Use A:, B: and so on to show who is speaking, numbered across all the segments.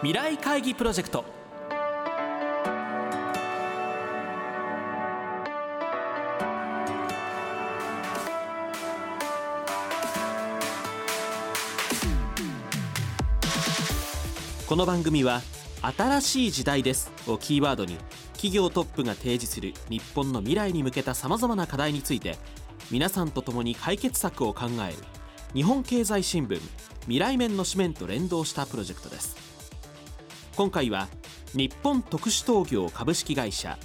A: 未来会議プロジェクト。この番組は新しい時代です。をキーワードに企業トップが提示する日本の未来に向けたさまざまな課題について皆さんと共に解決策を考える日本経済新聞未来面の紙面と連動したプロジェクトです。今回は日本特殊陶業株式会社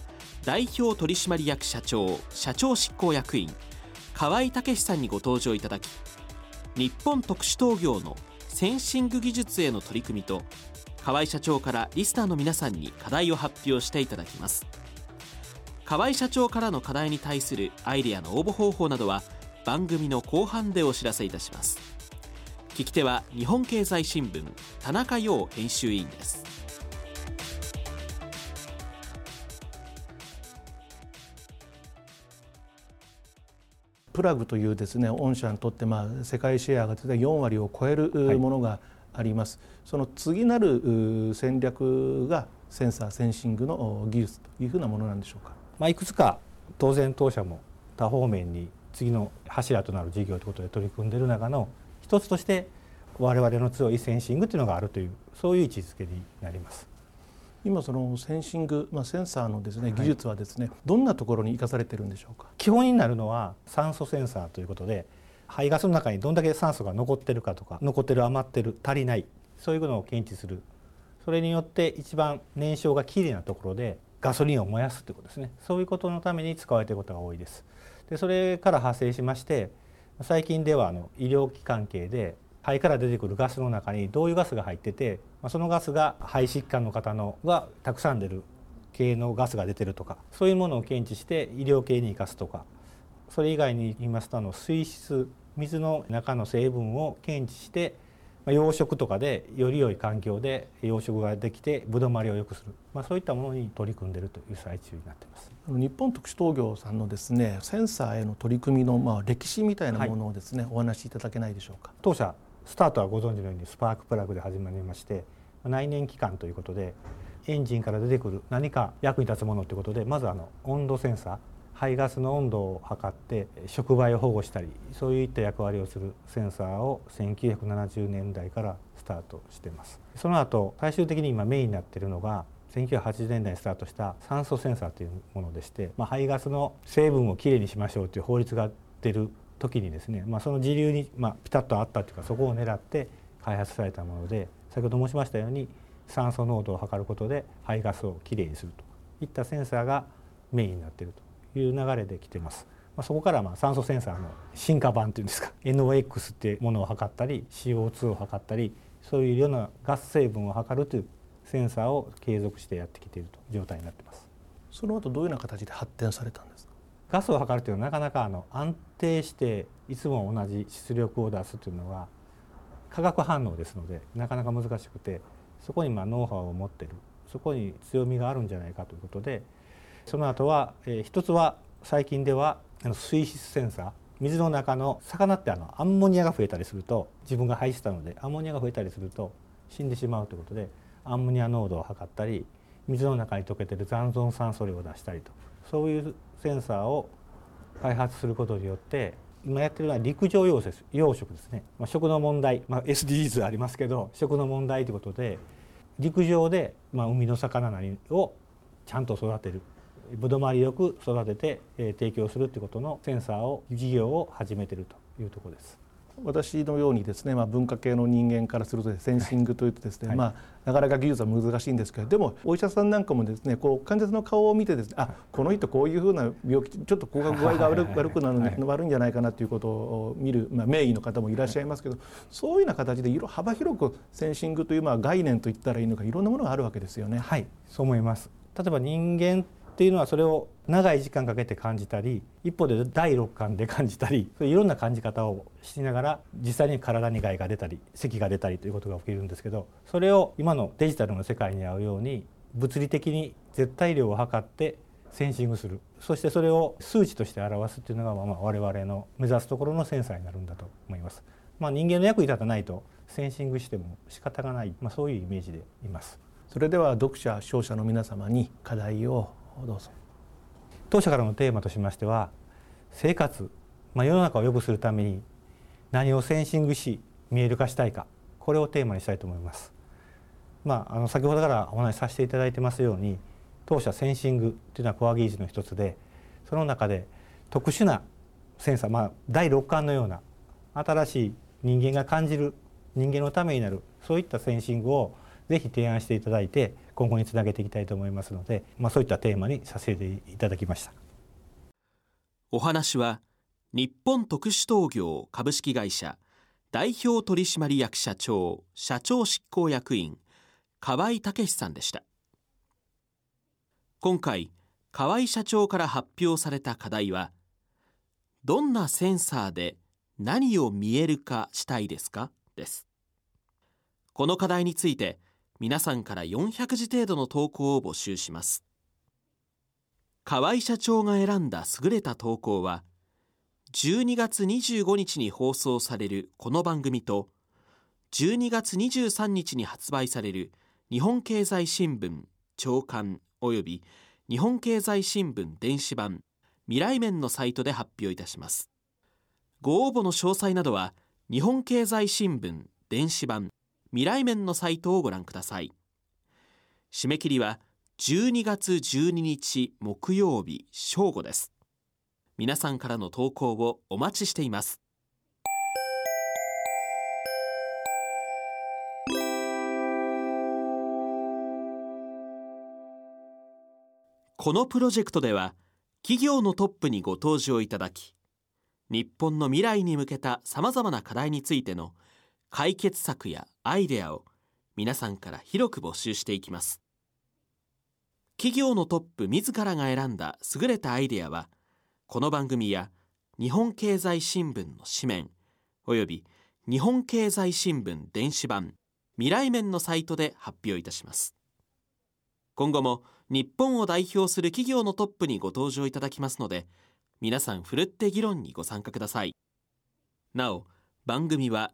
A: 代表取締役社長社長執行役員河合武さんにご登場いただき日本特殊陶業のセンシング技術への取り組みと河合社長からリスナーの皆さんに課題を発表していただきます。河合社長からの課題に対するアイデアの応募方法などは番組の後半でお知らせいたします。聞き手は日本経済新聞田中陽編集委員です。
B: プラグというですね御社にとってまあ世界シェアがですね4割を超えるものがあります、はい、その次なる戦略がセンサーセンシングの技術というふうなものなんでしょうか、
C: まあ、いくつか当然当社も多方面に次の柱となる事業ということで取り組んでいる中の一つとして我々の強いセンシングというのがあるというそういう位置づけになります。
B: 今そのセンシング、まあ、センサーのですね技術はですね、はい、どんなところに生かされてるんでしょうか？
C: 基本になるのは酸素センサーということで排ガスの中にどんだけ酸素が残ってるかとか残ってる余ってる足りないそういうのを検知する。それによって一番燃焼がきれいなところでガソリンを燃やすということですね。そういうことのために使われていることが多いです。でそれから派生しまして最近ではあの医療機関係で肺から出てくるガスの中にどういうガスが入っててそのガスが肺疾患の方のがたくさん出る系のガスが出てるとかそういうものを検知して医療系に生かすとかそれ以外に言いますとあの水質水の中の成分を検知して養殖とかでより良い環境で養殖ができてぶどまりを良くする、まあ、そういったものに取り組んでいるという最中になっています。
B: 日本特殊陶業さんのですねセンサーへの取り組みのまあ歴史みたいなものをですね、はい、お話しいただけないでしょうか。
C: 当社スタートはご存知のようにスパークプラグで始まりまして内燃機関ということでエンジンから出てくる何か役に立つものということでまずあの温度センサー排ガスの温度を測って触媒を保護したりそういった役割をするセンサーを1970年代からスタートしています。その後最終的に今メインになっているのが1980年代にスタートした酸素センサーというものでして、まあ、排ガスの成分をきれいにしましょうという法律が出る時にですね、まあ、その時流に、まあ、ピタッとあったというかそこを狙って開発されたもので先ほど申しましたように酸素濃度を測ることで排ガスをきれいにするといったセンサーがメインになっているという流れで来てます。まあ、そこからまあ酸素センサーの進化版というんですか NOx っていうものを測ったり CO2 を測ったりそういうようなガス成分を測るというセンサーを継続してやってきているという状態になってます。
B: その後どういうような形で発展されたんですか？
C: ガスを測るというのはなかなかあの安定していつも同じ出力を出すというのは化学反応ですのでなかなか難しくてそこにまノウハウを持ってる。そこに強みがあるんじゃないかということでその後は、えー、一つは最近では水質センサー水の中の魚ってあのアンモニアが増えたりすると自分が排したのでアンモニアが増えたりすると死んでしまうということでアンモニア濃度を測ったり水の中に溶けてる残存酸素量を出したりと。そういうセンサーを開発することによって今やってるのは陸上養殖養殖ですね、まあ、食の問題、まあ、SDGs ありますけど食の問題ということで陸上で、まあ、海の魚なりをちゃんと育てるぶどまりよく育てて、えー、提供するということのセンサーを事業を始めてるというとこです。
B: 私のようにですね、まあ、文化系の人間からするとセンシングというとですね、はい、まあ、なかなか技術は難しいんですけどでもお医者さんなんかもですねこう患者さんの顔を見てですねあこの人こういうふうな病気ちょっと口角具合が悪悪くなる、はい、悪いんじゃないかなということを見る、まあ、名医の方もいらっしゃいますけど、そういうような形で幅広くセンシングというまあ概念といったらいいのかいろんなものがあるわけですよね。
C: はいそう思います。例えば人間っていうのはそれを長い時間かけて感じたり一方で第六感で感じたりいろんな感じ方をしながら実際に体に害が出たり咳が出たりということが起きるんですけどそれを今のデジタルの世界に合うように物理的に絶対量を測ってセンシングする。そしてそれを数値として表すっていうのが、まあ、我々の目指すところのセンサーになるんだと思います。まあ、人間の役に立たないとセンシングしても仕方がない、まあ、そういうイメージでいます。
B: それでは読者視聴者の皆様に課題をどうぞ
C: 当社からのテーマとしましては生活、まあ、世の中を良くするために何をセンシングし見える化したいかこれをテーマにしたいと思います。まあ、あの先ほどからお話しさせていただいてますように当社センシングというのはコア技術の一つでその中で特殊なセンサー、まあ、第六感のような新しい人間が感じる人間のためになるそういったセンシングをぜひ提案していただいて今後につなげていきたいと思いますので、まあ、そういったテーマにさせていただきました。
A: お話は日本特殊陶業株式会社代表取締役社長社長執行役員河合武さんでした。今回河合社長から発表された課題はどんなセンサーで何を見えるかしたいですか？です。この課題について皆さんから400字程度の投稿を募集します。河合社長が選んだ優れた投稿は12月25日に放送されるこの番組と12月23日に発売される日本経済新聞朝刊及び日本経済新聞電子版未来面のサイトで発表いたします。ご応募の詳細などは日本経済新聞電子版未来面のサイトをご覧ください。締め切りは12月12日木曜日正午です。皆さんからの投稿をお待ちしています。このプロジェクトでは企業のトップにご登場いただき日本の未来に向けたさまざまな課題についての解決策やアイデアを皆さんから広く募集していきます。企業のトップ自らが選んだ優れたアイデアは「この番組や日本経済新聞の紙面および日本経済新聞電子版未来面のサイトで発表いたします。今後も日本を代表する企業のトップにご登場いただきますので皆さんふるって議論にご参加ください。なお番組は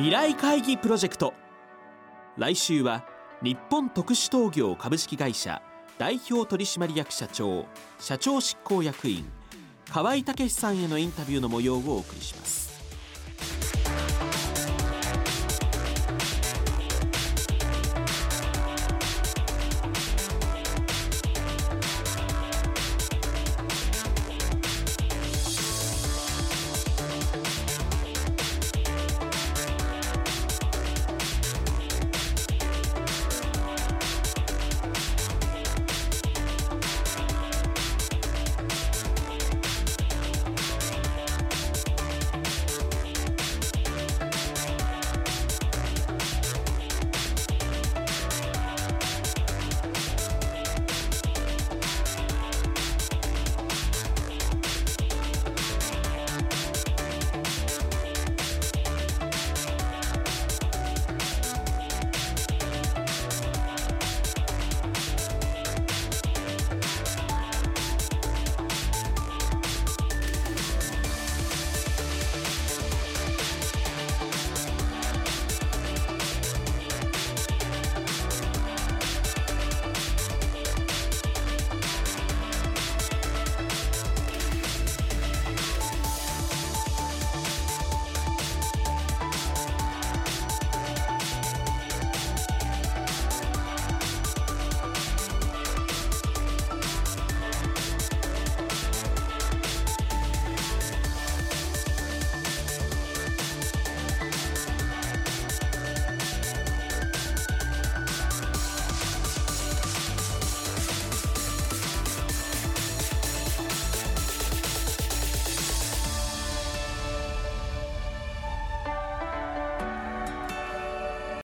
A: 未来会議プロジェクト。来週は日本特殊陶業株式会社代表取締役社長社長執行役員河合武さんへのインタビューの模様をお送りします。